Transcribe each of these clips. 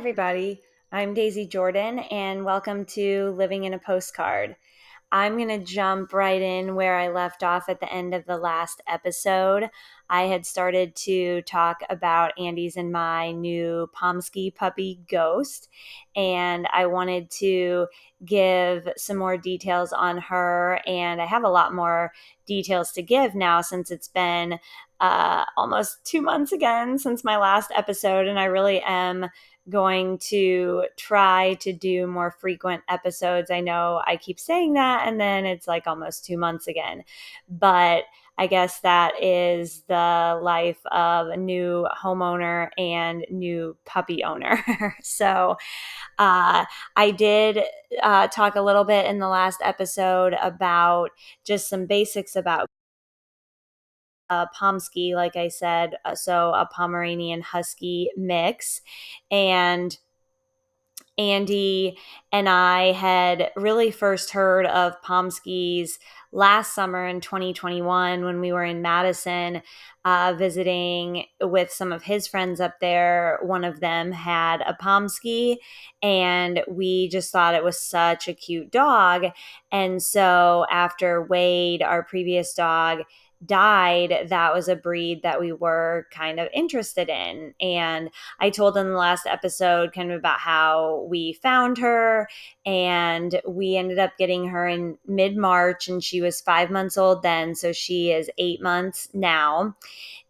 everybody. I'm Daisy Jordan, and welcome to Living in a Postcard. I'm going to jump right in where I left off at the end of the last episode. I had started to talk about Andy's and my new Pomsky puppy, Ghost, and I wanted to give some more details on her. And I have a lot more details to give now since it's been uh, almost two months again since my last episode, and I really am going to try to do more frequent episodes. I know I keep saying that, and then it's like almost two months again. But I guess that is the life of a new homeowner and new puppy owner. so uh, I did uh, talk a little bit in the last episode about just some basics about a Pomsky, like I said, uh, so a Pomeranian Husky mix. And Andy and I had really first heard of Pomskys last summer in 2021 when we were in Madison uh, visiting with some of his friends up there. One of them had a Pomsky, and we just thought it was such a cute dog. And so after Wade, our previous dog, died, that was a breed that we were kind of interested in. And I told in the last episode kind of about how we found her and we ended up getting her in mid March and she was five months old then. So she is eight months now.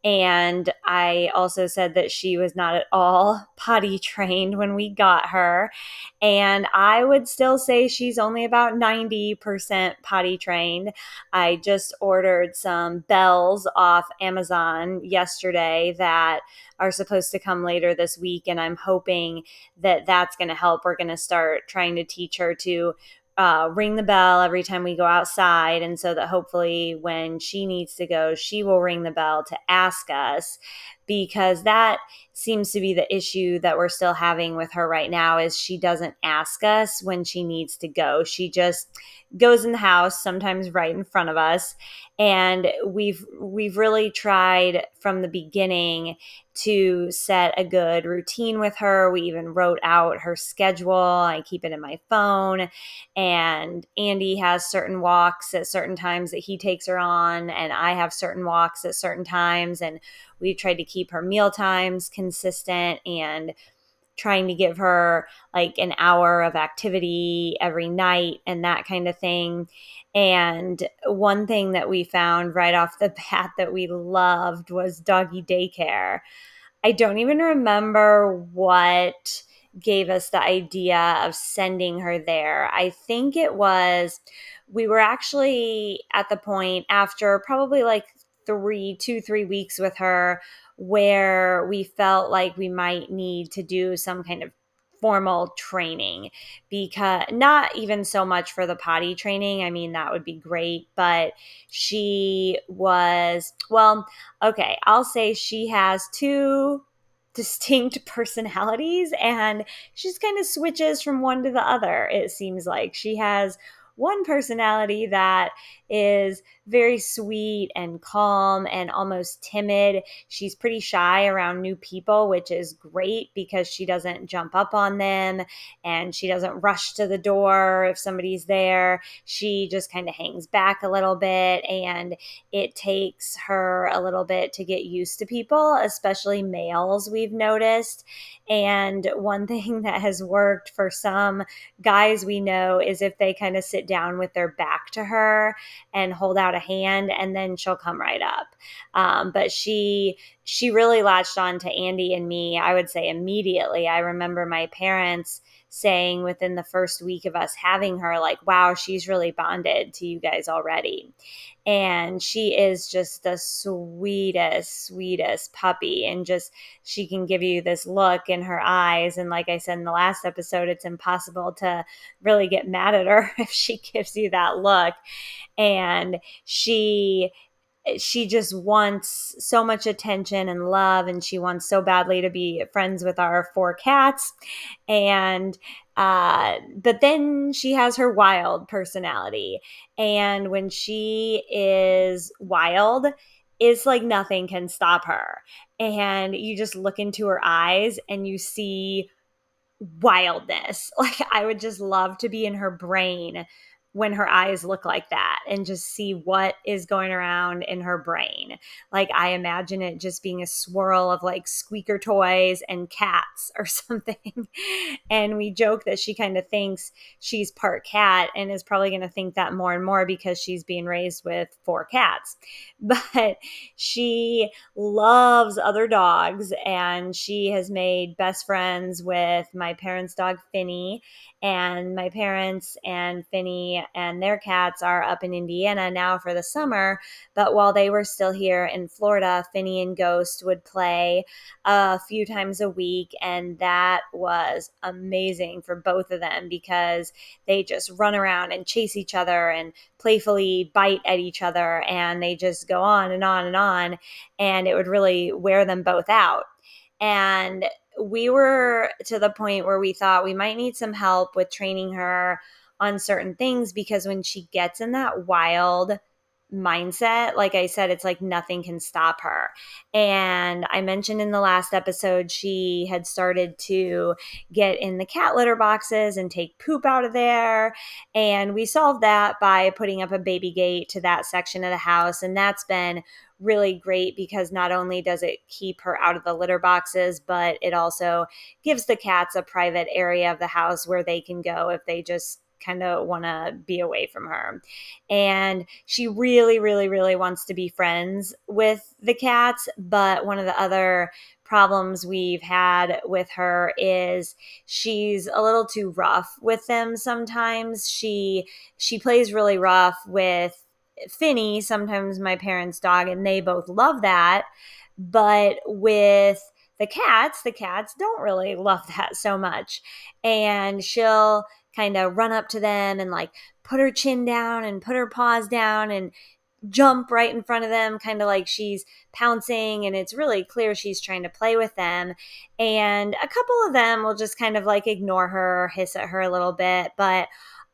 And I also said that she was not at all potty trained when we got her. And I would still say she's only about 90% potty trained. I just ordered some bells off Amazon yesterday that are supposed to come later this week. And I'm hoping that that's going to help. We're going to start trying to teach her to uh, ring the bell every time we go outside. And so that hopefully when she needs to go, she will ring the bell to ask us because that seems to be the issue that we're still having with her right now is she doesn't ask us when she needs to go. She just goes in the house sometimes right in front of us and we've we've really tried from the beginning to set a good routine with her. We even wrote out her schedule. I keep it in my phone and Andy has certain walks at certain times that he takes her on and I have certain walks at certain times and we've tried to keep her meal times consistent and trying to give her like an hour of activity every night and that kind of thing. And one thing that we found right off the bat that we loved was doggy daycare. I don't even remember what gave us the idea of sending her there. I think it was we were actually at the point after probably like three, two, three weeks with her where we felt like we might need to do some kind of formal training because not even so much for the potty training. I mean, that would be great, but she was, well, okay, I'll say she has two distinct personalities and she just kind of switches from one to the other, it seems like. She has one personality that is very sweet and calm and almost timid. She's pretty shy around new people, which is great because she doesn't jump up on them and she doesn't rush to the door if somebody's there. She just kind of hangs back a little bit and it takes her a little bit to get used to people, especially males, we've noticed. And one thing that has worked for some guys we know is if they kind of sit down with their back to her and hold out a hand and then she'll come right up. Um, but she she really latched on to andy and me i would say immediately. I remember my parents saying within the first week of us having her like wow she's really bonded to you guys already. And she is just the sweetest sweetest puppy and just she can give you this look in her eyes. And like i said in the last episode it's impossible to really get mad at her if she gives you that look. And she she just wants so much attention and love and she wants so badly to be friends with our four cats. And uh, but then she has her wild personality. And when she is wild it's like nothing can stop her. And you just look into her eyes and you see wildness. Like I would just love to be in her brain when her eyes look like that and just see what is going around in her brain. Like I imagine it just being a swirl of like squeaker toys and cats or something. and we joke that she kind of thinks she's part cat and is probably going to think that more and more because she's being raised with four cats. But she loves other dogs and she has made best friends with my parents' dog Finny and my parents and Finny and their cats are up in Indiana now for the summer. But while they were still here in Florida, Finny and Ghost would play a few times a week. And that was amazing for both of them because they just run around and chase each other and playfully bite at each other. And they just go on and on and on. And it would really wear them both out. And we were to the point where we thought we might need some help with training her on certain things because when she gets in that wild mindset, like I said, it's like nothing can stop her. And I mentioned in the last episode, she had started to get in the cat litter boxes and take poop out of there. And we solved that by putting up a baby gate to that section of the house. And that's been really great because not only does it keep her out of the litter boxes, but it also gives the cats a private area of the house where they can go if they just kind of want to be away from her. And she really, really, really wants to be friends with the cats. But one of the other problems we've had with her is she's a little too rough with them sometimes. She she plays really rough with Finny, sometimes my parents' dog, and they both love that. But with the cats, the cats don't really love that so much. And she'll kind of run up to them and like put her chin down and put her paws down and jump right in front of them, kind of like she's pouncing. And it's really clear she's trying to play with them. And a couple of them will just kind of like ignore her, hiss at her a little bit, but,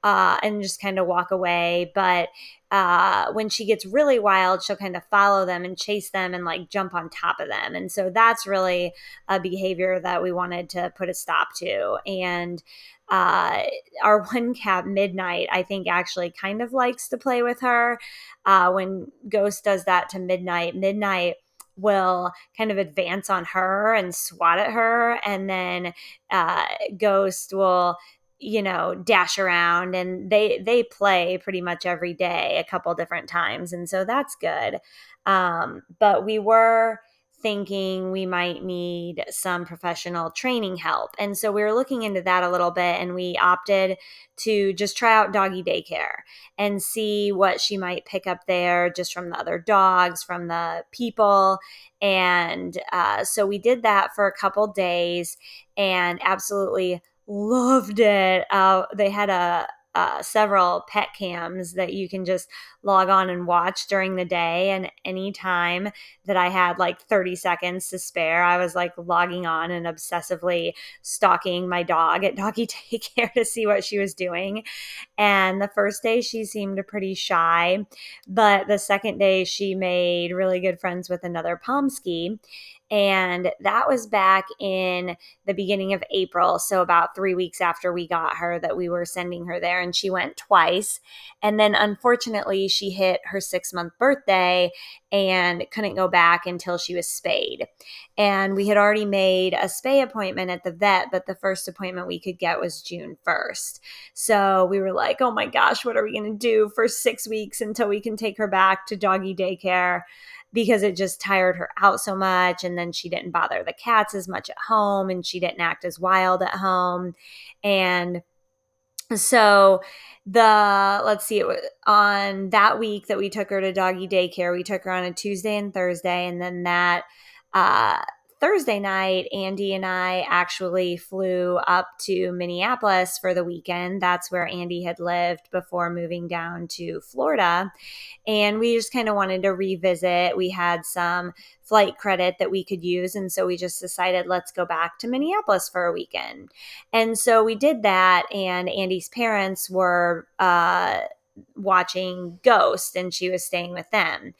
uh, and just kind of walk away. But uh, when she gets really wild, she'll kind of follow them and chase them and like jump on top of them. And so that's really a behavior that we wanted to put a stop to. And uh, our one cat midnight i think actually kind of likes to play with her uh, when ghost does that to midnight midnight will kind of advance on her and swat at her and then uh, ghost will you know dash around and they they play pretty much every day a couple different times and so that's good um, but we were thinking we might need some professional training help. And so we were looking into that a little bit and we opted to just try out doggy daycare and see what she might pick up there just from the other dogs, from the people. And uh, so we did that for a couple days and absolutely loved it. Uh, they had a, uh, several pet cams that you can just log on and watch during the day. And anytime that I had like 30 seconds to spare, I was like logging on and obsessively stalking my dog at doggy daycare to see what she was doing. And the first day, she seemed pretty shy. But the second day, she made really good friends with another Pomsky. And that was back in the beginning of April. So, about three weeks after we got her, that we were sending her there. And she went twice. And then, unfortunately, she hit her six month birthday and couldn't go back until she was spayed. And we had already made a spay appointment at the vet, but the first appointment we could get was June 1st. So, we were like, oh my gosh, what are we going to do for six weeks until we can take her back to doggy daycare? Because it just tired her out so much. And then she didn't bother the cats as much at home and she didn't act as wild at home. And so the let's see it was on that week that we took her to doggy daycare we took her on a tuesday and thursday and then that uh Thursday night, Andy and I actually flew up to Minneapolis for the weekend. That's where Andy had lived before moving down to Florida. And we just kind of wanted to revisit. We had some flight credit that we could use. And so we just decided, let's go back to Minneapolis for a weekend. And so we did that. And Andy's parents were, uh, watching Ghost and she was staying with them.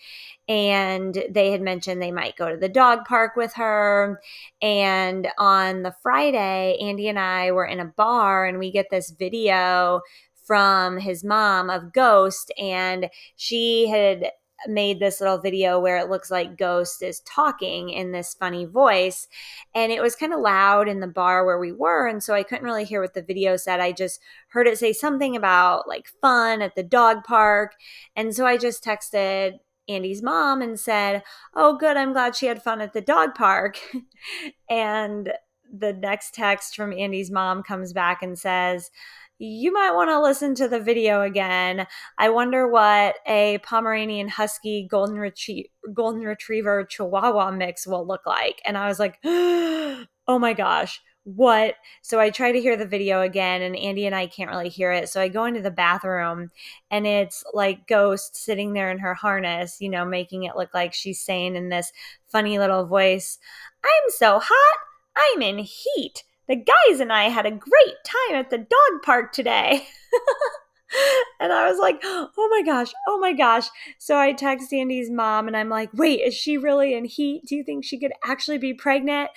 And they had mentioned they might go to the dog park with her. And on the Friday, Andy and I were in a bar and we get this video from his mom of Ghost. And she had made this little video where it looks like Ghost is talking in this funny voice. And it was kind of loud in the bar where we were. And so I couldn't really hear what the video said. I just heard it say something about like fun at the dog park. And so I just texted Andy's mom and said, Oh, good. I'm glad she had fun at the dog park. and the next text from Andy's mom comes back and says, you might want to listen to the video again. I wonder what a Pomeranian Husky Golden, Retrie- Golden Retriever Chihuahua mix will look like. And I was like, oh my gosh, what? So I try to hear the video again, and Andy and I can't really hear it. So I go into the bathroom, and it's like Ghost sitting there in her harness, you know, making it look like she's saying in this funny little voice, I'm so hot, I'm in heat the guys and I had a great time at the dog park today. and I was like, oh my gosh, oh my gosh. So I text Andy's mom and I'm like, wait, is she really in heat? Do you think she could actually be pregnant?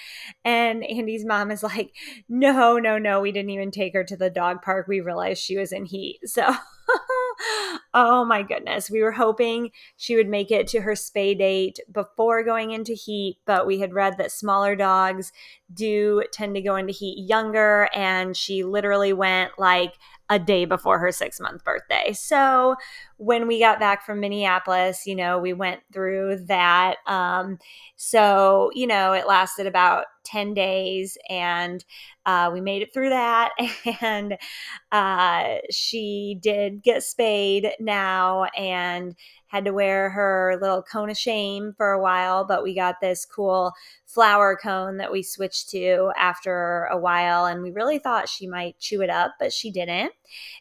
And Andy's mom is like, no, no, no, we didn't even take her to the dog park. We realized she was in heat. So oh my goodness. We were hoping she would make it to her spay date before going into heat, but we had read that smaller dogs do tend to go into heat younger, and she literally went like a day before her six month birthday. So when we got back from Minneapolis, you know, we went through that. Um, so, you know, it lasted about 10 days and uh, we made it through that. And uh, she did get spayed now and had to wear her little cone of shame for a while, but we got this cool flower cone that we switched to after a while. And we really thought she might chew it up, but she didn't.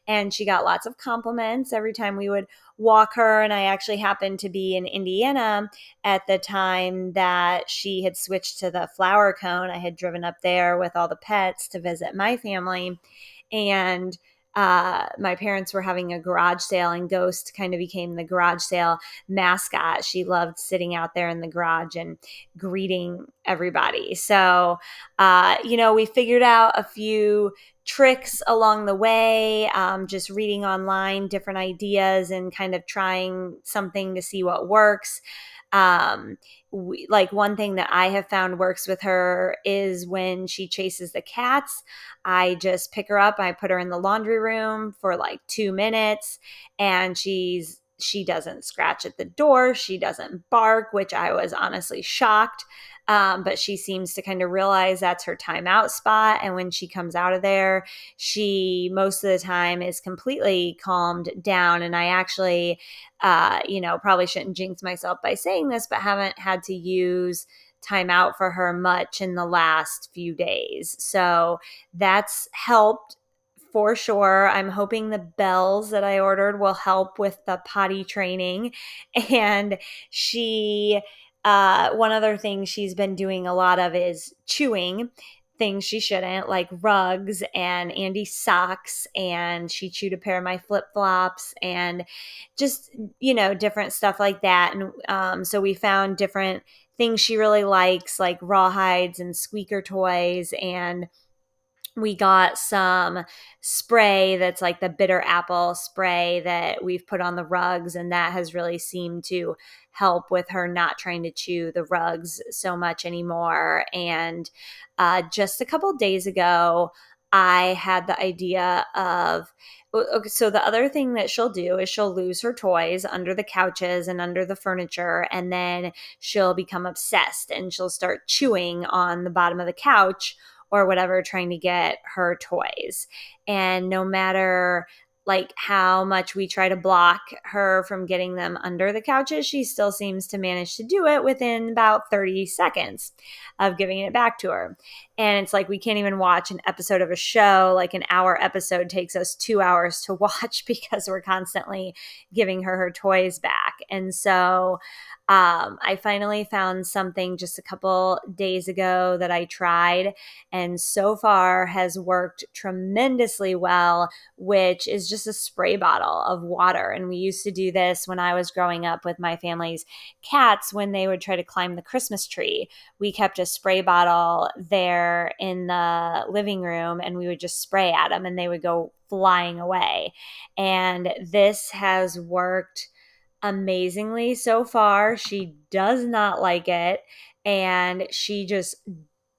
And she got lots of compliments every time we would walk her. And I actually happened to be in Indiana at the time that she had switched to the flower cone. I had driven up there with all the pets to visit my family. And uh, my parents were having a garage sale, and Ghost kind of became the garage sale mascot. She loved sitting out there in the garage and greeting everybody. So, uh, you know, we figured out a few tricks along the way, um, just reading online different ideas and kind of trying something to see what works. Um, we, like one thing that I have found works with her is when she chases the cats. I just pick her up, I put her in the laundry room for like two minutes, and she's she doesn't scratch at the door, she doesn't bark, which I was honestly shocked. Um, but she seems to kind of realize that's her timeout spot. And when she comes out of there, she most of the time is completely calmed down. And I actually, uh, you know, probably shouldn't jinx myself by saying this, but haven't had to use timeout for her much in the last few days. So that's helped for sure. I'm hoping the bells that I ordered will help with the potty training. And she uh, one other thing she's been doing a lot of is chewing things she shouldn't, like rugs and Andy's socks. And she chewed a pair of my flip flops and just, you know, different stuff like that. And um, so we found different things she really likes, like rawhides and squeaker toys and we got some spray that's like the bitter apple spray that we've put on the rugs and that has really seemed to help with her not trying to chew the rugs so much anymore. And uh, just a couple days ago i had the idea of okay, so the other thing that she'll do is she'll lose her toys under the couches and under the furniture and then she'll become obsessed and she'll start chewing on the bottom of the couch or whatever trying to get her toys. And no matter like how much we try to block her from getting them under the couches, she still seems to manage to do it within about 30 seconds of giving it back to her. And it's like we can't even watch an episode of a show. Like an hour episode takes us two hours to watch because we're constantly giving her her toys back. And so Um, I finally found something just a couple days ago that I tried, and so far has worked tremendously well, which is just a spray bottle of water. And we used to do this when I was growing up with my family's cats when they would try to climb the Christmas tree. We kept a spray bottle there in the living room and we would just spray at them and they would go flying away. And this has worked amazingly so far. She does not like it and she just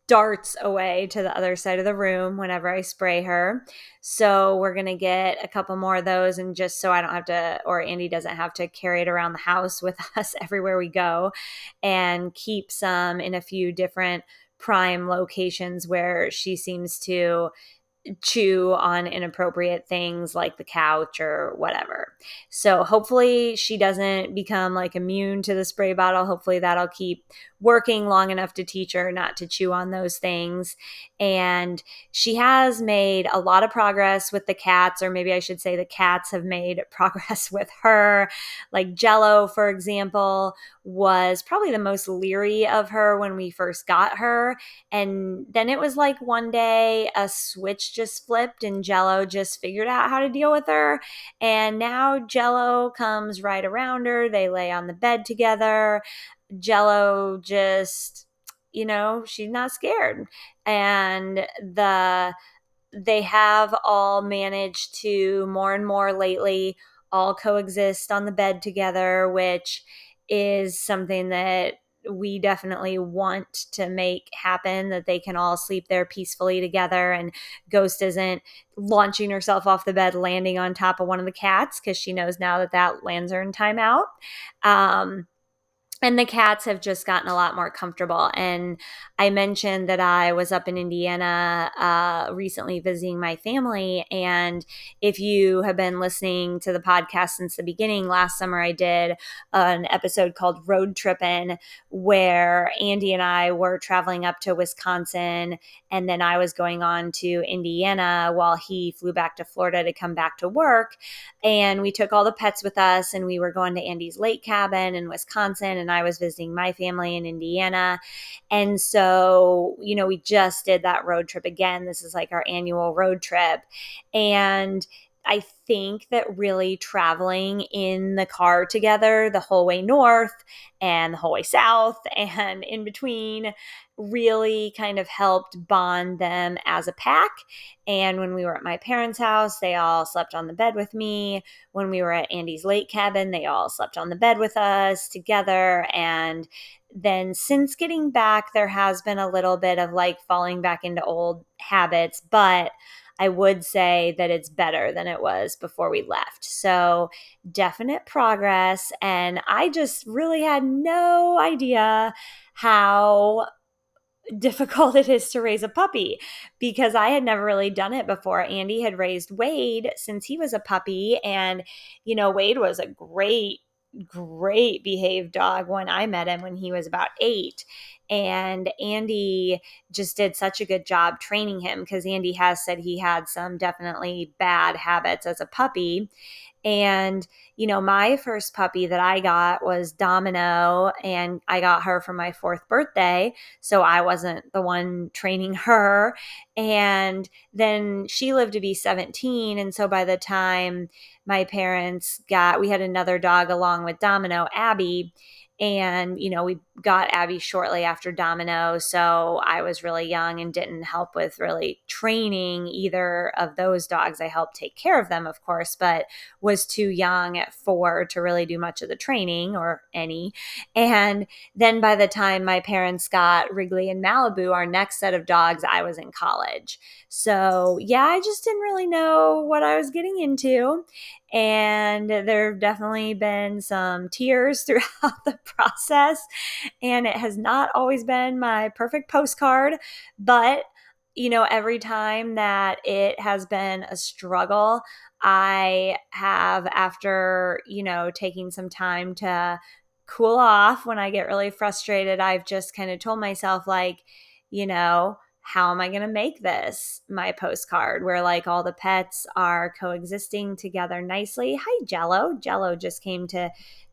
darts away to the other side of the room whenever I spray her. So we're going to get a couple more of those and just so I don't have to or Andy doesn't have to carry it around the house with us everywhere we go and keep some in a few different prime locations where she seems to chew on inappropriate things like the couch or whatever. So hopefully she doesn't become like immune to the spray bottle. Hopefully that'll keep working long enough to teach her not to chew on those things. And she has made a lot of progress with the cats, or maybe I should say the cats have made progress with her. Like Jello, for example, was probably the most leery of her when we first got her. And then it was like one day a switch just flipped and Jello just figured out how to deal with her. And now Jello comes right around her. They lay on the bed together. Jello just, you know, she's not scared. And the they have all managed to more and more lately all coexist on the bed together, which is something that we definitely want to make happen that they can all sleep there peacefully together and ghost isn't launching herself off the bed landing on top of one of the cats because she knows now that that lands her in timeout um, and the cats have just gotten a lot more comfortable. And I mentioned that I was up in Indiana uh, recently visiting my family. And if you have been listening to the podcast since the beginning, last summer I did an episode called Road Trippin', where Andy and I were traveling up to Wisconsin. And then I was going on to Indiana while he flew back to Florida to come back to work. And we took all the pets with us and we were going to Andy's lake cabin in Wisconsin. And I was visiting my family in Indiana. And so, you know, we just did that road trip again. This is like our annual road trip. And I think that really traveling in the car together the whole way north and the whole way south and in between really kind of helped bond them as a pack. And when we were at my parents' house, they all slept on the bed with me. When we were at Andy's lake cabin, they all slept on the bed with us together. And then since getting back, there has been a little bit of like falling back into old habits, but I would say that it's better than it was before we left. So, definite progress. And I just really had no idea how difficult it is to raise a puppy because I had never really done it before. Andy had raised Wade since he was a puppy. And, you know, Wade was a great, great behaved dog when I met him when he was about eight. And Andy just did such a good job training him because Andy has said he had some definitely bad habits as a puppy. And, you know, my first puppy that I got was Domino, and I got her for my fourth birthday. So I wasn't the one training her. And then she lived to be 17. And so by the time my parents got, we had another dog along with Domino, Abby and, you know, we got Abby shortly after Domino. So I was really young and didn't help with really training either of those dogs. I helped take care of them, of course, but was too young at four to really do much of the training or any. And then by the time my parents got Wrigley and Malibu, our next set of dogs, I was in college. So yeah, I just didn't really know what I was getting into. And there have definitely been some tears throughout the process. And it has not always been my perfect postcard, but you know, every time that it has been a struggle, I have, after, you know, taking some time to cool off when I get really frustrated, I've just kind of told myself, like, you know, how am I going to make this my postcard where like all the pets are coexisting together nicely? Hi, Jello. Jello just came to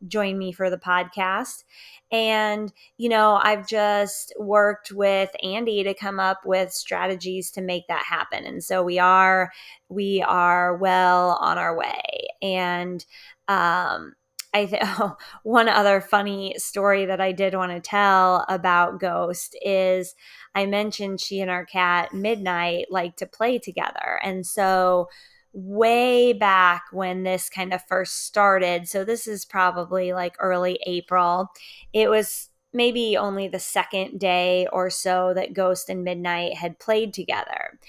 join me for the podcast. And, you know, I've just worked with Andy to come up with strategies to make that happen. And so we are, we are well on our way. And, um, I think oh, one other funny story that I did want to tell about Ghost is I mentioned she and our cat Midnight like to play together. And so way back when this kind of first started. So this is probably like early April. It was maybe only the second day or so that Ghost and Midnight had played together.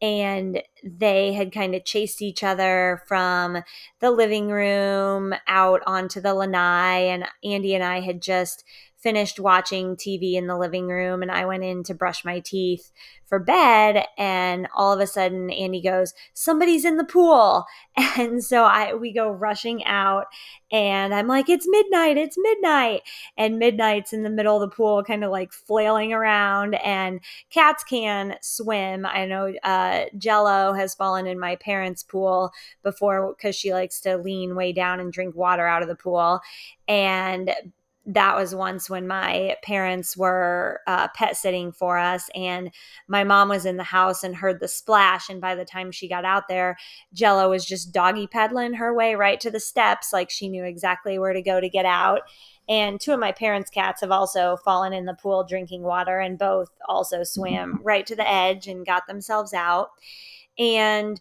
And they had kind of chased each other from the living room out onto the lanai. And Andy and I had just finished watching TV in the living room and I went in to brush my teeth for bed and all of a sudden Andy goes somebody's in the pool. And so I we go rushing out and I'm like it's midnight it's midnight. And midnight's in the middle of the pool kind of like flailing around and cats can swim. I know uh, Jello has fallen in my parents pool before cuz she likes to lean way down and drink water out of the pool. And that was once when my parents were uh, pet sitting for us and my mom was in the house and heard the splash and by the time she got out there jello was just doggy pedaling her way right to the steps like she knew exactly where to go to get out. And two of my parents cats have also fallen in the pool drinking water and both also swam right to the edge and got themselves out. And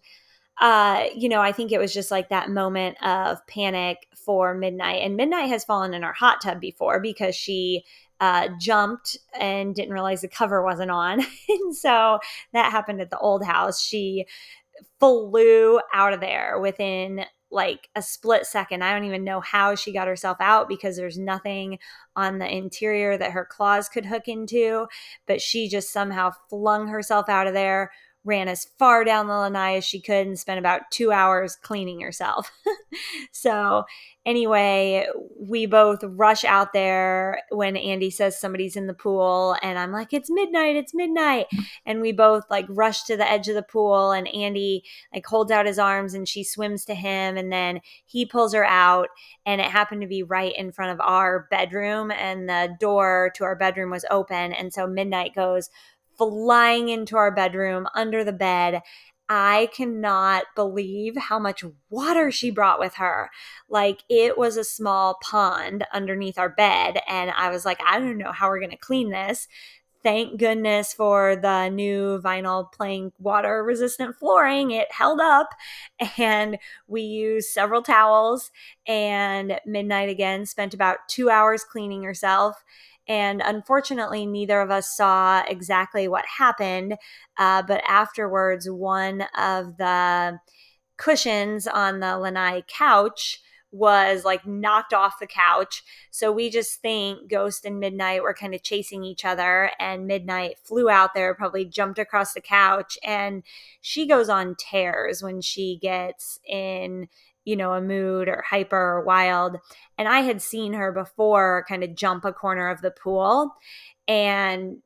uh, you know, I think it was just like that moment of panic for Midnight. And Midnight has fallen in our hot tub before because she uh, jumped and didn't realize the cover wasn't on. and so that happened at the old house. She flew out of there within like a split second. I don't even know how she got herself out because there's nothing on the interior that her claws could hook into, but she just somehow flung herself out of there, ran as far down the lanai as she could and spent about two hours cleaning herself. so, anyway, we both rush out there when Andy says somebody's in the pool, and I'm like, it's midnight, it's midnight. And we both like rush to the edge of the pool, and Andy like holds out his arms and she swims to him, and then he pulls her out. And it happened to be right in front of our bedroom, and the door to our bedroom was open. And so Midnight goes, flying into our bedroom under the bed. I cannot believe how much water she brought with her. Like it was a small pond underneath our bed. And I was like, I don't know how we're going to clean this. Thank goodness for the new vinyl plank water resistant flooring. It held up and we used several towels. And Midnight again spent about two hours cleaning herself and unfortunately, neither of us saw exactly what happened. Uh, but afterwards, one of the cushions on the lanai couch was like knocked off the couch. So we just think Ghost and Midnight were kind of chasing each other, and Midnight flew out there, probably jumped across the couch, and she goes on tears when she gets in you know, a mood or hyper or wild. And I had seen her before kind of jump a corner of the pool and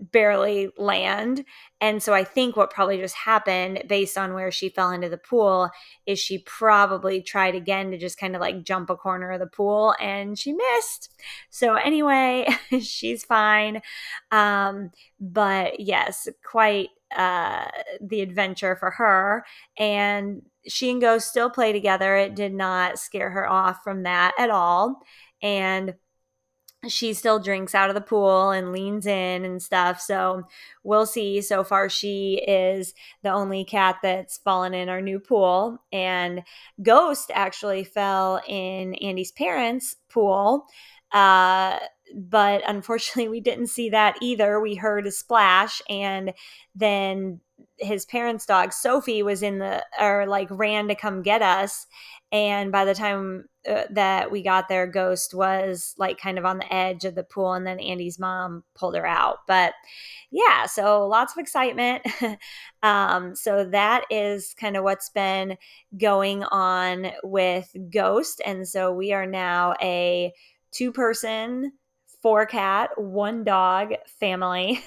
barely land. And so I think what probably just happened based on where she fell into the pool is she probably tried again to just kind of like jump a corner of the pool and she missed. So anyway, she's fine. Um, but yes, quite uh, the adventure for her. And she and Ghost still play together. It did not scare her off from that at all. And she still drinks out of the pool and leans in and stuff. So we'll see. So far, she is the only cat that's fallen in our new pool. And Ghost actually fell in Andy's parents' pool. Uh, but unfortunately, we didn't see that either. We heard a splash, and then his parents' dog Sophie was in the or like ran to come get us. And by the time uh, that we got there, Ghost was like kind of on the edge of the pool, and then Andy's mom pulled her out. But yeah, so lots of excitement. um, so that is kind of what's been going on with Ghost. And so we are now a two person four cat, one dog family.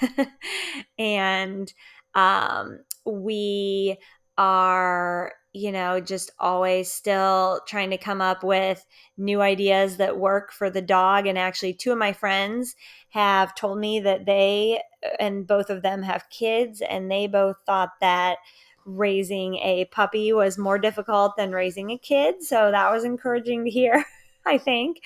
and um, we are you know, just always still trying to come up with new ideas that work for the dog. And actually, two of my friends have told me that they and both of them have kids, and they both thought that raising a puppy was more difficult than raising a kid. So that was encouraging to hear, I think.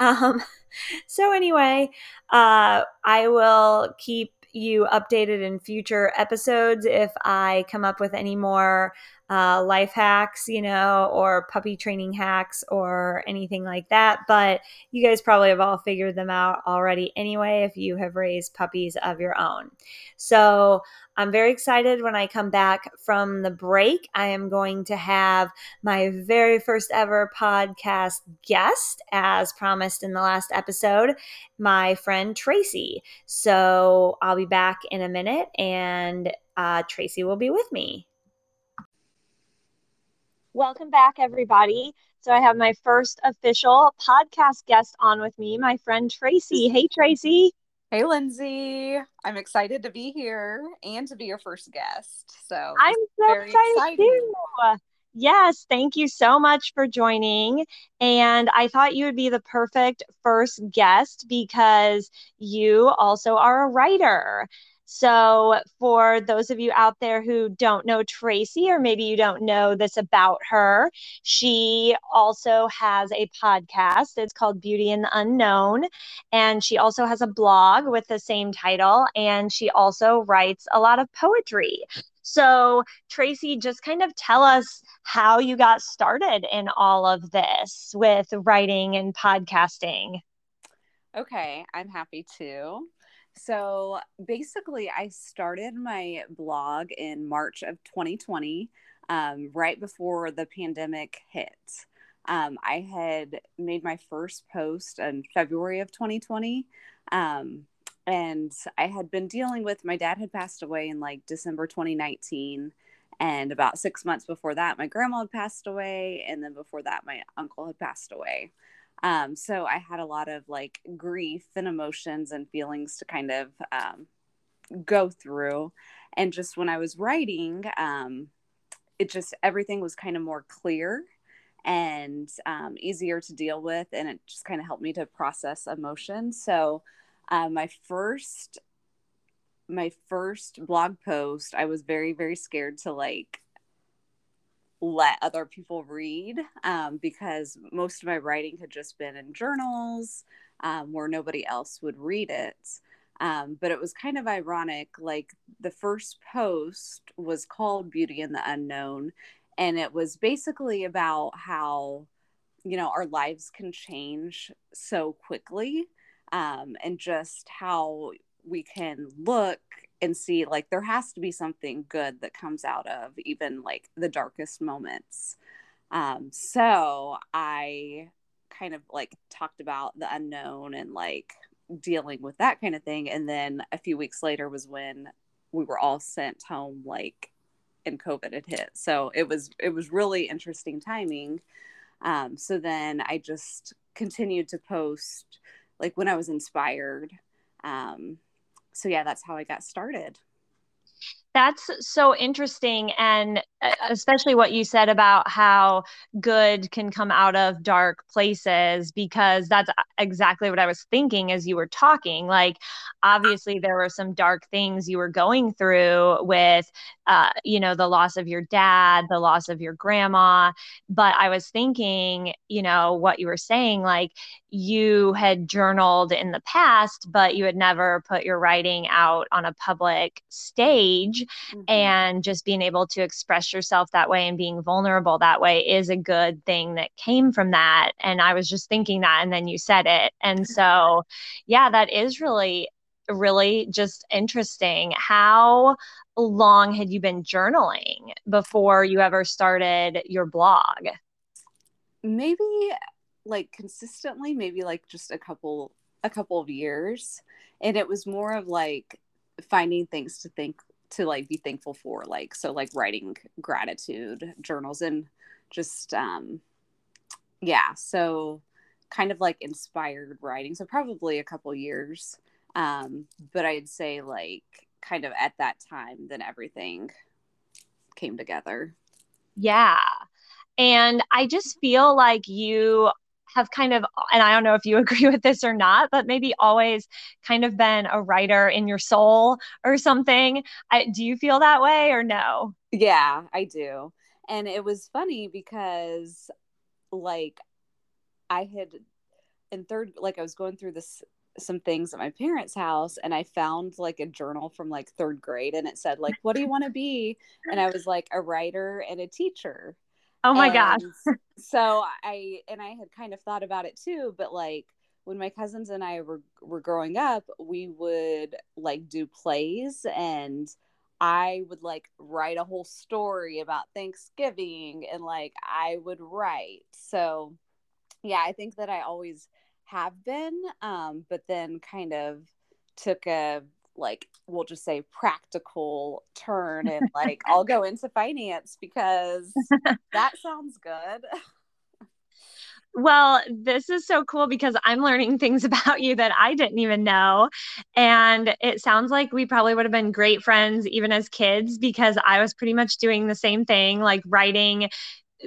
Um, so, anyway, uh, I will keep you updated in future episodes if I come up with any more uh, life hacks, you know, or puppy training hacks or anything like that. But you guys probably have all figured them out already anyway if you have raised puppies of your own. So I'm very excited when I come back from the break. I am going to have my very first ever podcast guest, as promised in the last episode, my friend Tracey. So I'll be back in a minute and uh, Tracey will be with me. Welcome back, everybody. So, I have my first official podcast guest on with me, my friend Tracey. Hey, Tracey. Hey, Lindsay. I'm excited to be here and to be your first guest. So, I'm so excited exciting. too. Yes, thank you so much for joining. And I thought you would be the perfect first guest because you also are a writer. So, for those of you out there who don't know Tracey, or maybe you don't know this about her, she also has a podcast. It's called Beauty in the Unknown. And she also has a blog with the same title. And she also writes a lot of poetry. So, Tracey, just kind of tell us how you got started in all of this with writing and podcasting. Okay, I'm happy to. So basically, I started my blog in March of 2020, um, right before the pandemic hit. Um, I had made my first post in February of 2020. Um, and I had been dealing with my dad had passed away in like December 2019. And about six months before that, my grandma had passed away. And then before that, my uncle had passed away. Um, so I had a lot of like grief and emotions and feelings to kind of um, go through. And just when I was writing, um, it just everything was kind of more clear and um, easier to deal with. And it just kind of helped me to process emotion. So uh, my first my first blog post i was very very scared to like let other people read um, because most of my writing had just been in journals um, where nobody else would read it. Um, but it was kind of ironic. Like the first post was called Beauty in the Unknown, and it was basically about how, you know, our lives can change so quickly um, and just how we can look and see like there has to be something good that comes out of even like the darkest moments. Um so i kind of like talked about the unknown and like dealing with that kind of thing and then a few weeks later was when we were all sent home like and covid had hit. So it was it was really interesting timing. Um so then i just continued to post like when i was inspired. Um so yeah, that's how I got started. That's so interesting. And especially what you said about how good can come out of dark places, because that's exactly what I was thinking as you were talking. Like, obviously, there were some dark things you were going through with, uh, you know, the loss of your dad, the loss of your grandma. But I was thinking, you know, what you were saying, like, you had journaled in the past, but you had never put your writing out on a public stage. Mm-hmm. And just being able to express yourself that way and being vulnerable that way is a good thing that came from that. And I was just thinking that, and then you said it. And so, yeah, that is really, really just interesting. How long had you been journaling before you ever started your blog? Maybe like consistently, maybe like just a couple a couple of years. And it was more of like finding things to think to like be thankful for like so like writing gratitude journals and just um yeah so kind of like inspired writing. So probably a couple years. Um, but I'd say like kind of at that time, then everything came together. Yeah. And I just feel like you have kind of, and I don't know if you agree with this or not, but maybe always kind of been a writer in your soul or something. I, do you feel that way or no? Yeah, I do. And it was funny because, like, I had in third, like, I was going through this some things at my parents' house and I found like a journal from like third grade and it said like what do you want to be and I was like a writer and a teacher Oh my gosh. so I and I had kind of thought about it too, but like when my cousins and I were were growing up, we would like do plays and I would like write a whole story about Thanksgiving and like I would write. So yeah, I think that I always have been um but then kind of took a like we'll just say practical turn and like I'll go into finance because that sounds good. Well, this is so cool because I'm learning things about you that I didn't even know. And it sounds like we probably would have been great friends even as kids because I was pretty much doing the same thing, like writing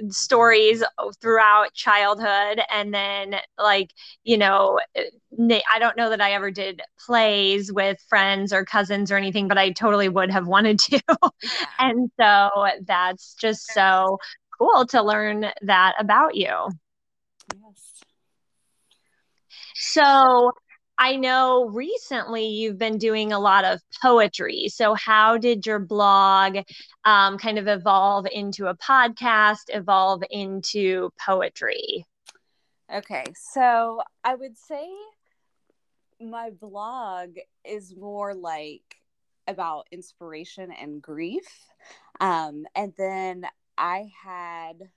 stories throughout childhood and then like you know i don't know that i ever did plays with friends or cousins or anything but i totally would have wanted to. And so that's just so cool to learn that about you. Yes. So I know recently you've been doing a lot of poetry. So, how did your blog um, kind of evolve into a podcast, evolve into poetry? Okay, so I would say my blog is more like about inspiration and grief. Um, and then I had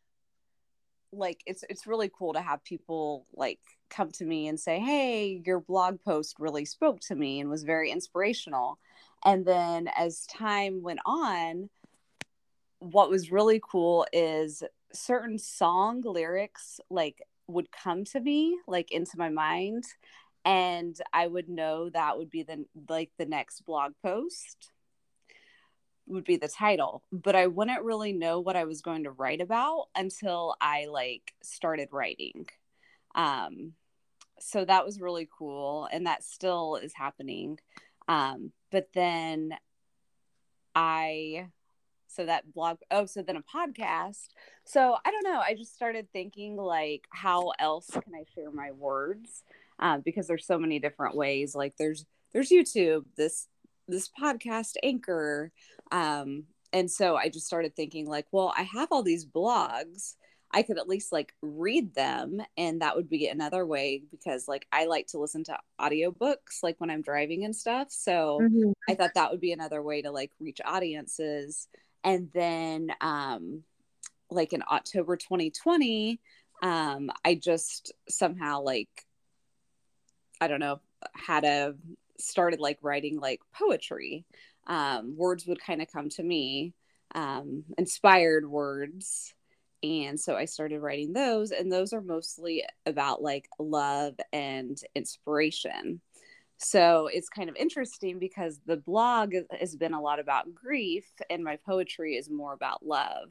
like it's it's really cool to have people like come to me and say hey your blog post really spoke to me and was very inspirational. And then as time went on what was really cool is certain song lyrics like would come to me like into my mind and i would know that would be the like the next blog post would be the title but i wouldn't really know what i was going to write about until i like started writing. Um so that was really cool and that still is happening. Um but then i so that blog oh so then a podcast. So i don't know i just started thinking like how else can i share my words? Um, because there's so many different ways like there's there's youtube this this podcast anchor. Um, and so I just started thinking, like, well, I have all these blogs. I could at least like read them and that would be another way because like I like to listen to audiobooks like when I'm driving and stuff. So mm-hmm. I thought that would be another way to like reach audiences. And then um like in October 2020, um I just somehow like I don't know, had a started like writing like poetry um, words would kind of come to me, um, inspired words. And so I started writing those, and those are mostly about like love and inspiration. So it's kind of interesting because the blog has been a lot about grief, and my poetry is more about love.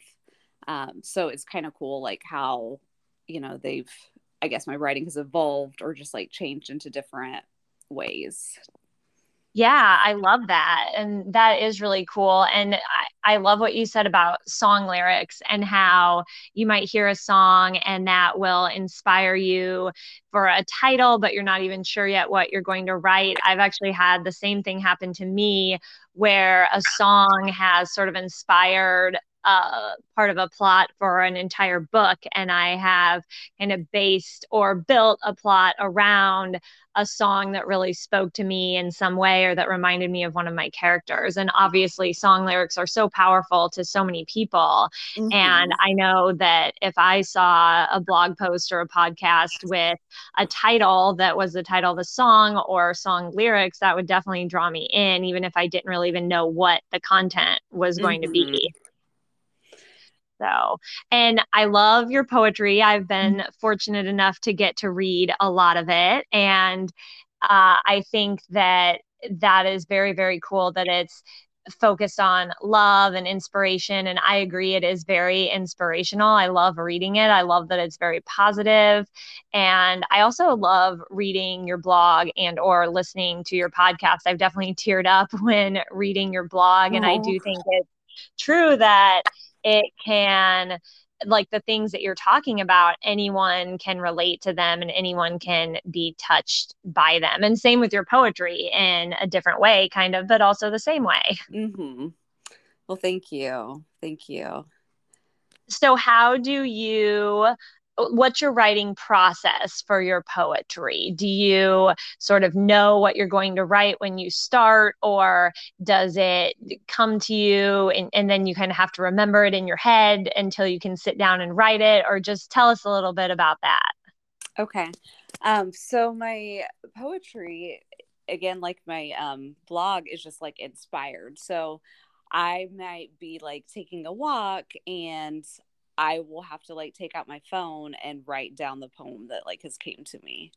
Um, so it's kind of cool, like how, you know, they've, I guess my writing has evolved or just like changed into different ways yeah, I love that. And that is really cool. And I, I love what you said about song lyrics and how you might hear a song and that will inspire you for a title, but you're not even sure yet what you're going to write. I've actually had the same thing happen to me where a song has sort of inspired uh, part of a plot for an entire book, and I have kind of based or built a plot around a song that really spoke to me in some way or that reminded me of one of my characters. And obviously, song lyrics are so powerful to so many people. Mm-hmm. And I know that if I saw a blog post or a podcast with a title that was the title of a song or song lyrics, that would definitely draw me in, even if I didn't really even know what the content was going mm-hmm. to be. So, and I love your poetry. I've been mm-hmm. fortunate enough to get to read a lot of it. And uh, I think that that is very, very cool that it's focused on love and inspiration. And i agree it is very inspirational. I love reading it. I love that it's very positive. And i also love reading your blog and or listening to your podcast. I've definitely teared up when reading your blog and i do think it's true that it can like the things that you're talking about, anyone can relate to them and anyone can be touched by them. And same with your poetry in a different way, kind of, but also the same way. Mm-hmm. Well, thank you. Thank you. So, how do you what's your writing process for your poetry? Do you sort of know what you're going to write when you start, or does it come to you and, and then you kind of have to remember it in your head until you can sit down and write it? Or just tell us a little bit about that. Okay. Um, so my poetry, again, like my um, blog, is just like inspired. So I might be like taking a walk and I will have to like take out my phone and write down the poem that like has came to me.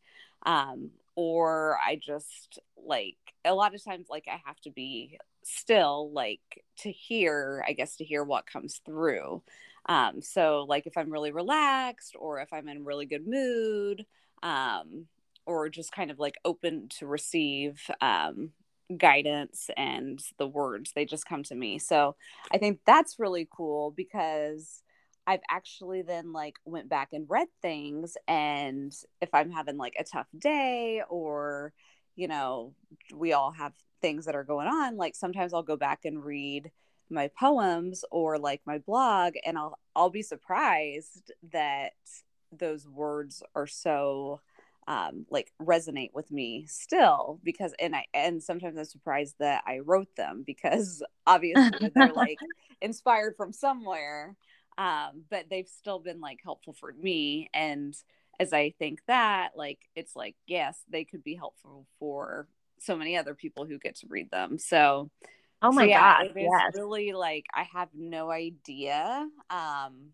Um, or I just like a lot of times like I have to be still like to hear, I guess to hear what comes through. Um, so like if I'm really relaxed or if I'm in really good mood, um, or just kind of like open to receive um guidance and the words they just come to me so i think that's really cool because I've actually then like went back and read things and if I'm having like a tough day or you know we all have things that are going on like sometimes I'll go back and read my poems or like my blog and I'll I'll be surprised that those words are so um, like resonate with me still because and I and sometimes I'm surprised that I wrote them because obviously they're like inspired from somewhere um, but they've still been like helpful for me. And as i think that like it's like yes they could be helpful for so many other people who get to read them. So oh my so yeah, god yes. really like i have no idea um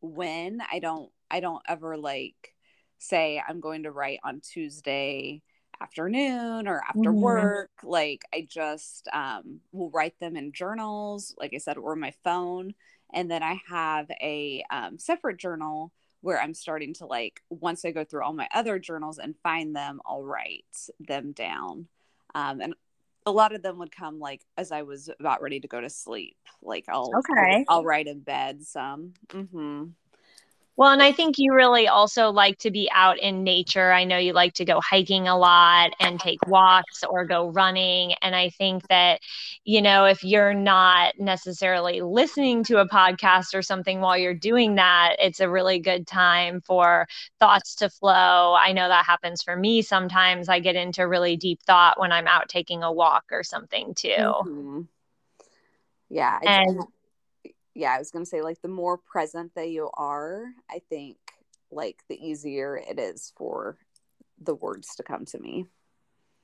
when. I don't i don't ever like say i'm going to write on tuesday afternoon or after mm-hmm. work. Like i just um will write them in journals like i said or my phone and then i have a um, separate journal where i'm starting to like once i go through all my other journals and find them i'll write them down. Um, and a lot of them would come like as i was about ready to go to sleep. Like i'll okay. I'll, I'll write in bed some. Mm-hmm. Well, and I think you really also like to be out in nature. I know you like to go hiking a lot and take walks or go running. And I think that, you know, if you're not necessarily listening to a podcast or something while you're doing that, it's a really good time for thoughts to flow. I know that happens for me sometimes. I get into really deep thought when I'm out taking a walk or something too. Mm-hmm. Yeah. And yeah, I was going to say like the more present that you are, I think like the easier it is for the words to come to me.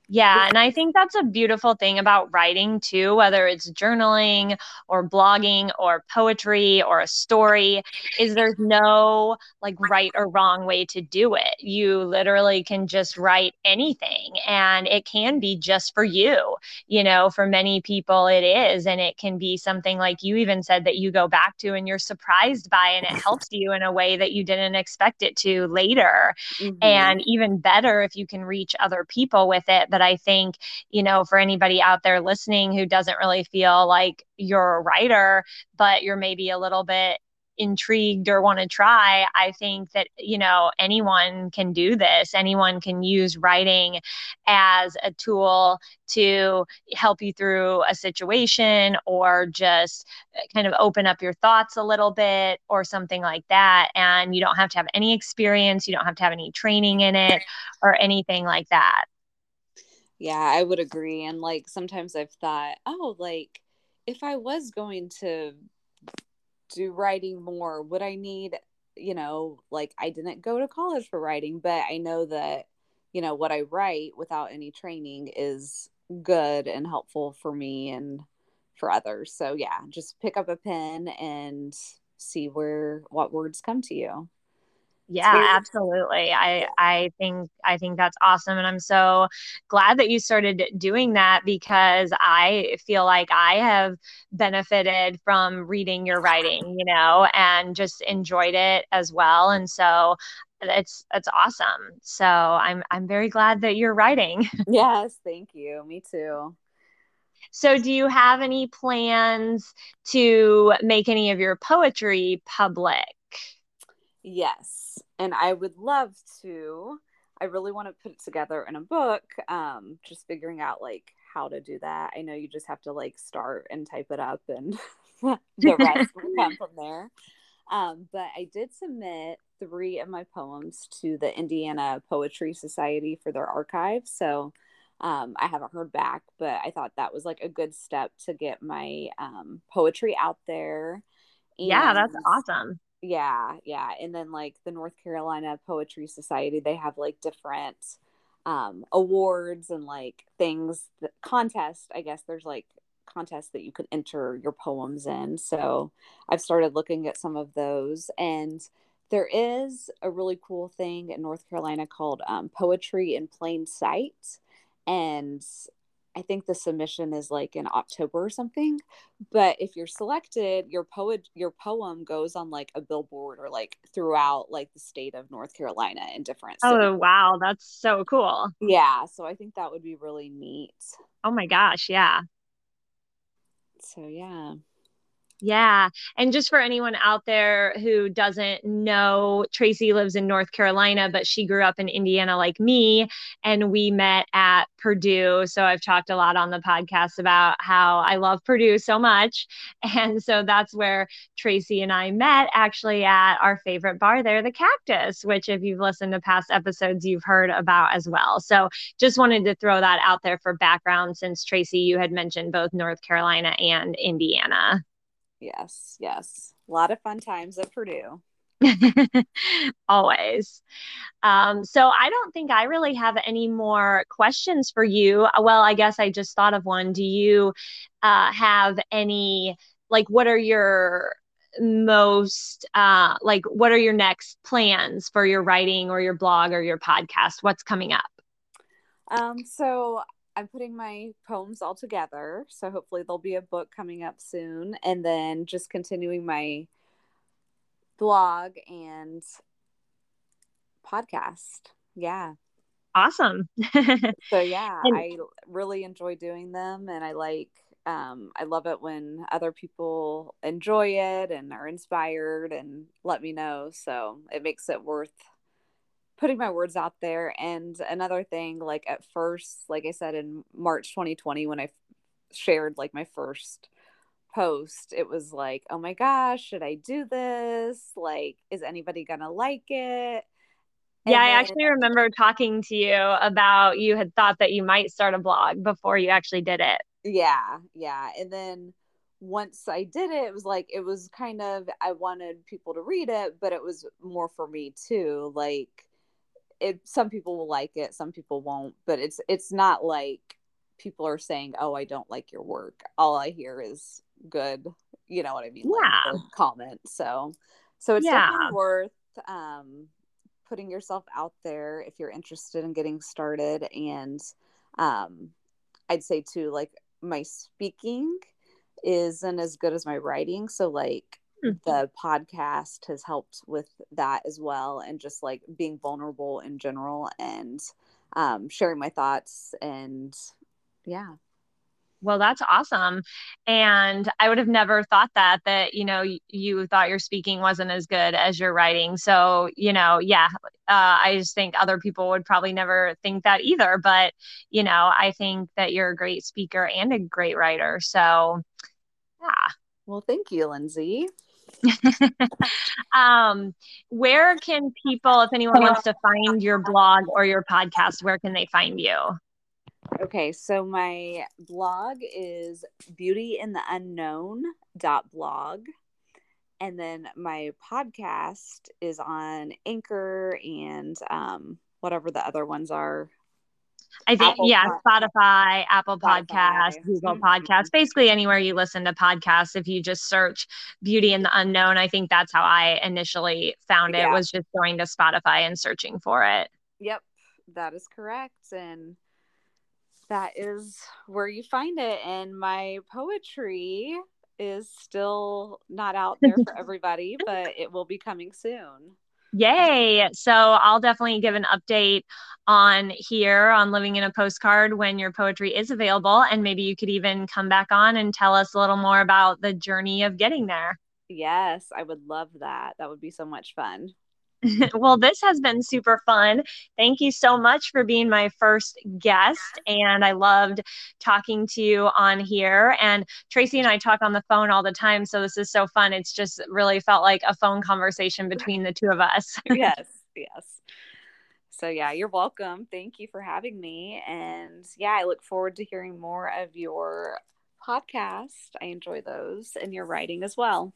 Yeah, and I think that's a beautiful thing about writing too, whether it's journaling or blogging or poetry or a story, is there's no like right or wrong way to do it. You literally can just write anything and it can be just for you. You know, for many people it is and it can be something like you even said that you go back to and you're surprised by and it helps you in a way that you didn't expect it to later. Mm-hmm. And even better if you can reach other people with it but I think, you know, for anybody out there listening who doesn't really feel like you're a writer, but you're maybe a little bit intrigued or want to try, I think that, you know, anyone can do this. Anyone can use writing as a tool to help you through a situation or just uh, kind of open up your thoughts a little bit or something like that. And you don't have to have any experience, you don't have to have any training in it or anything like that. Yeah, I would agree. And like sometimes I've thought, oh, like if I was going to do writing more, would I need, you know, like I didn't go to college for writing, but I know that, you know, what I write without any training is good and helpful for me and for others. So yeah, just pick up a pen and see where what words come to you yeah absolutely. I i think i think that's awesome and i'm so glad that you started doing that because i feel like i have benefited from reading your writing you know and just enjoyed it as well and so it's it's awesome. So i'm i'm very glad that you're writing. Yes thank you. Me too. So, do you have any plans to make any of your poetry public? Yes. And I would love to. I really want to put it together in a book. Um, just figuring out like how to do that. I know you just have to like start and type it up and the rest will come from there. Um, but I did submit three of my poems to the Indiana Poetry Society for their archive. So um, I haven't heard back, but I thought that was like a good step to get my um, poetry out there. And yeah, that's awesome yeah yeah and then like the north carolina poetry society they have like different um awards and like things that contest i guess there's like contests that you can enter your poems in so i've started looking at some of those and there is a really cool thing in north carolina called um, poetry in plain sight and I think the submission is like in October or something. But if you're selected, your poet your poem goes on like a billboard or like throughout like the state of North Carolina in different Oh wow, that's so cool. Yeah, so I think that would be really neat. Oh my gosh, yeah. So yeah. Yeah. And just for anyone out there who doesn't know, Tracey lives in North Carolina, but she grew up in Indiana like me. And we met at Purdue. So I've talked a lot on the podcast about how I love Purdue so much. And so that's where Tracey and I met actually at our favorite bar there, the Cactus, which, if you've listened to past episodes, you've heard about as well. So just wanted to throw that out there for background since Tracey, you had mentioned both North Carolina and Indiana. Yes, yes. A lot of fun times at Purdue. Always. Um, so I don't think I really have any more questions for you. Well, I guess I just thought of one. Do you uh, have any, like, what are your most, uh, like, what are your next plans for your writing or your blog or your podcast? What's coming up? Um, so I'm putting my poems all together. So hopefully there'll be a book coming up soon. And then just continuing my blog and podcast. Yeah. Awesome. so yeah, and- I really enjoy doing them and I like um I love it when other people enjoy it and are inspired and let me know. So it makes it worth putting my words out there and another thing like at first like i said in march 2020 when I f- shared like my first post it was like oh my gosh should i do this like is anybody gonna like it and yeah, I actually remember talking to you about you had thought that you might start a blog before you actually did it. Yeah, yeah. And then once I did it, it was like it was kind of I wanted people to read it, but it was more for me too. Like it some people will like it some people won't but it's it's not like people are saying oh i don't like your work. All i hear is good. You know what i mean? Yeah. like comment. So so it's yeah. definitely worth um putting yourself out there if you're interested in getting started. And um i'd say too like my speaking isn't as good as my writing. So like. The podcast has helped with that as well and just like being vulnerable in general and um, sharing my thoughts and yeah. Well that's awesome and i would have never thought that that you know you, you thought your speaking wasn't as good as your writing. So you know yeah uh, i just think other people would probably never think that either but you know i think that you're a great speaker and a great writer. So yeah. Well thank you lindsay um, where can people, if anyone wants to find your blog or your podcast, where can they find you? Okay, so my blog is beauty in the unknown dot blog. And then my podcast is on Anchor and um, whatever the other ones are. I think Apple yeah, Spotify, Apple Spotify. Podcast, Google mm-hmm. Podcast, basically anywhere you listen to podcasts. If you just search "Beauty in the Unknown," I think that's how I initially found it. Yeah. Was just going to Spotify and searching for it. Yep, that is correct, and that is where you find it. And my poetry is still not out there for everybody, but it will be coming soon. Yay. So I'll definitely give an update on here on Living in a Postcard when your poetry is available. And maybe you could even come back on and tell us a little more about the journey of getting there. Yes, I would love that. That would be so much fun. well, this has been super fun. Thank you so much for being my first guest. And I loved talking to you on here. And Tracey and I talk on the phone all the time. So this is so fun. It's just really felt like a phone conversation between the two of us. yes, yes. So, yeah, you're welcome. Thank you for having me. And yeah, I look forward to hearing more of your podcast. I enjoy those and your writing as well.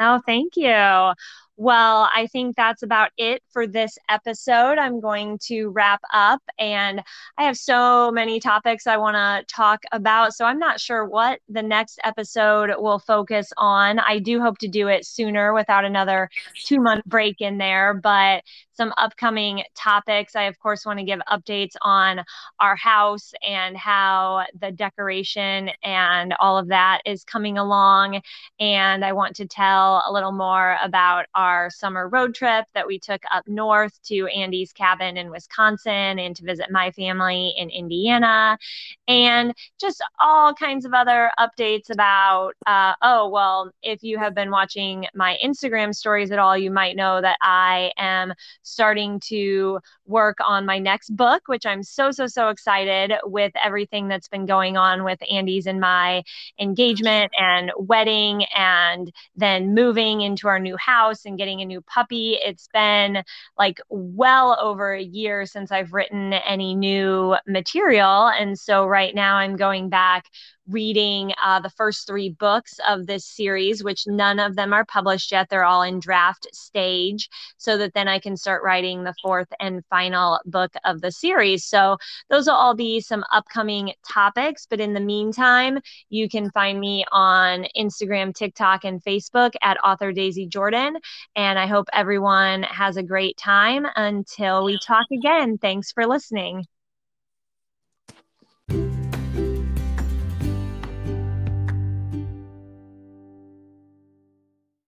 Oh, thank you. Well, I think that's about it for this episode. I'm going to wrap up, and I have so many topics I want to talk about. So I'm not sure what the next episode will focus on. I do hope to do it sooner without another two month break in there, but some upcoming topics. I, of course, want to give updates on our house and how the decoration and all of that is coming along. And I want to tell a little more about our our summer road trip that we took up north to Andy's cabin in Wisconsin and to visit my family in Indiana, and just all kinds of other updates about, uh, oh, well, if you have been watching my Instagram stories at all, you might know that I am starting to work on my next book, which I'm so, so, so excited with everything that's been going on with Andy's and my engagement and wedding, and then moving into our new house and and getting a new puppy. It's been like well over a year since I've written any new material. And so right now I'm going back reading uh, the first three books of this series, which none of them are published yet. They're all in draft stage, so that then I can start writing the fourth and final book of the series. So, those will all be some upcoming topics. But in the meantime, you can find me on Instagram, TikTok, and Facebook at author Daisy Jordan. And I hope everyone has a great time until we talk again. Thanks for listening.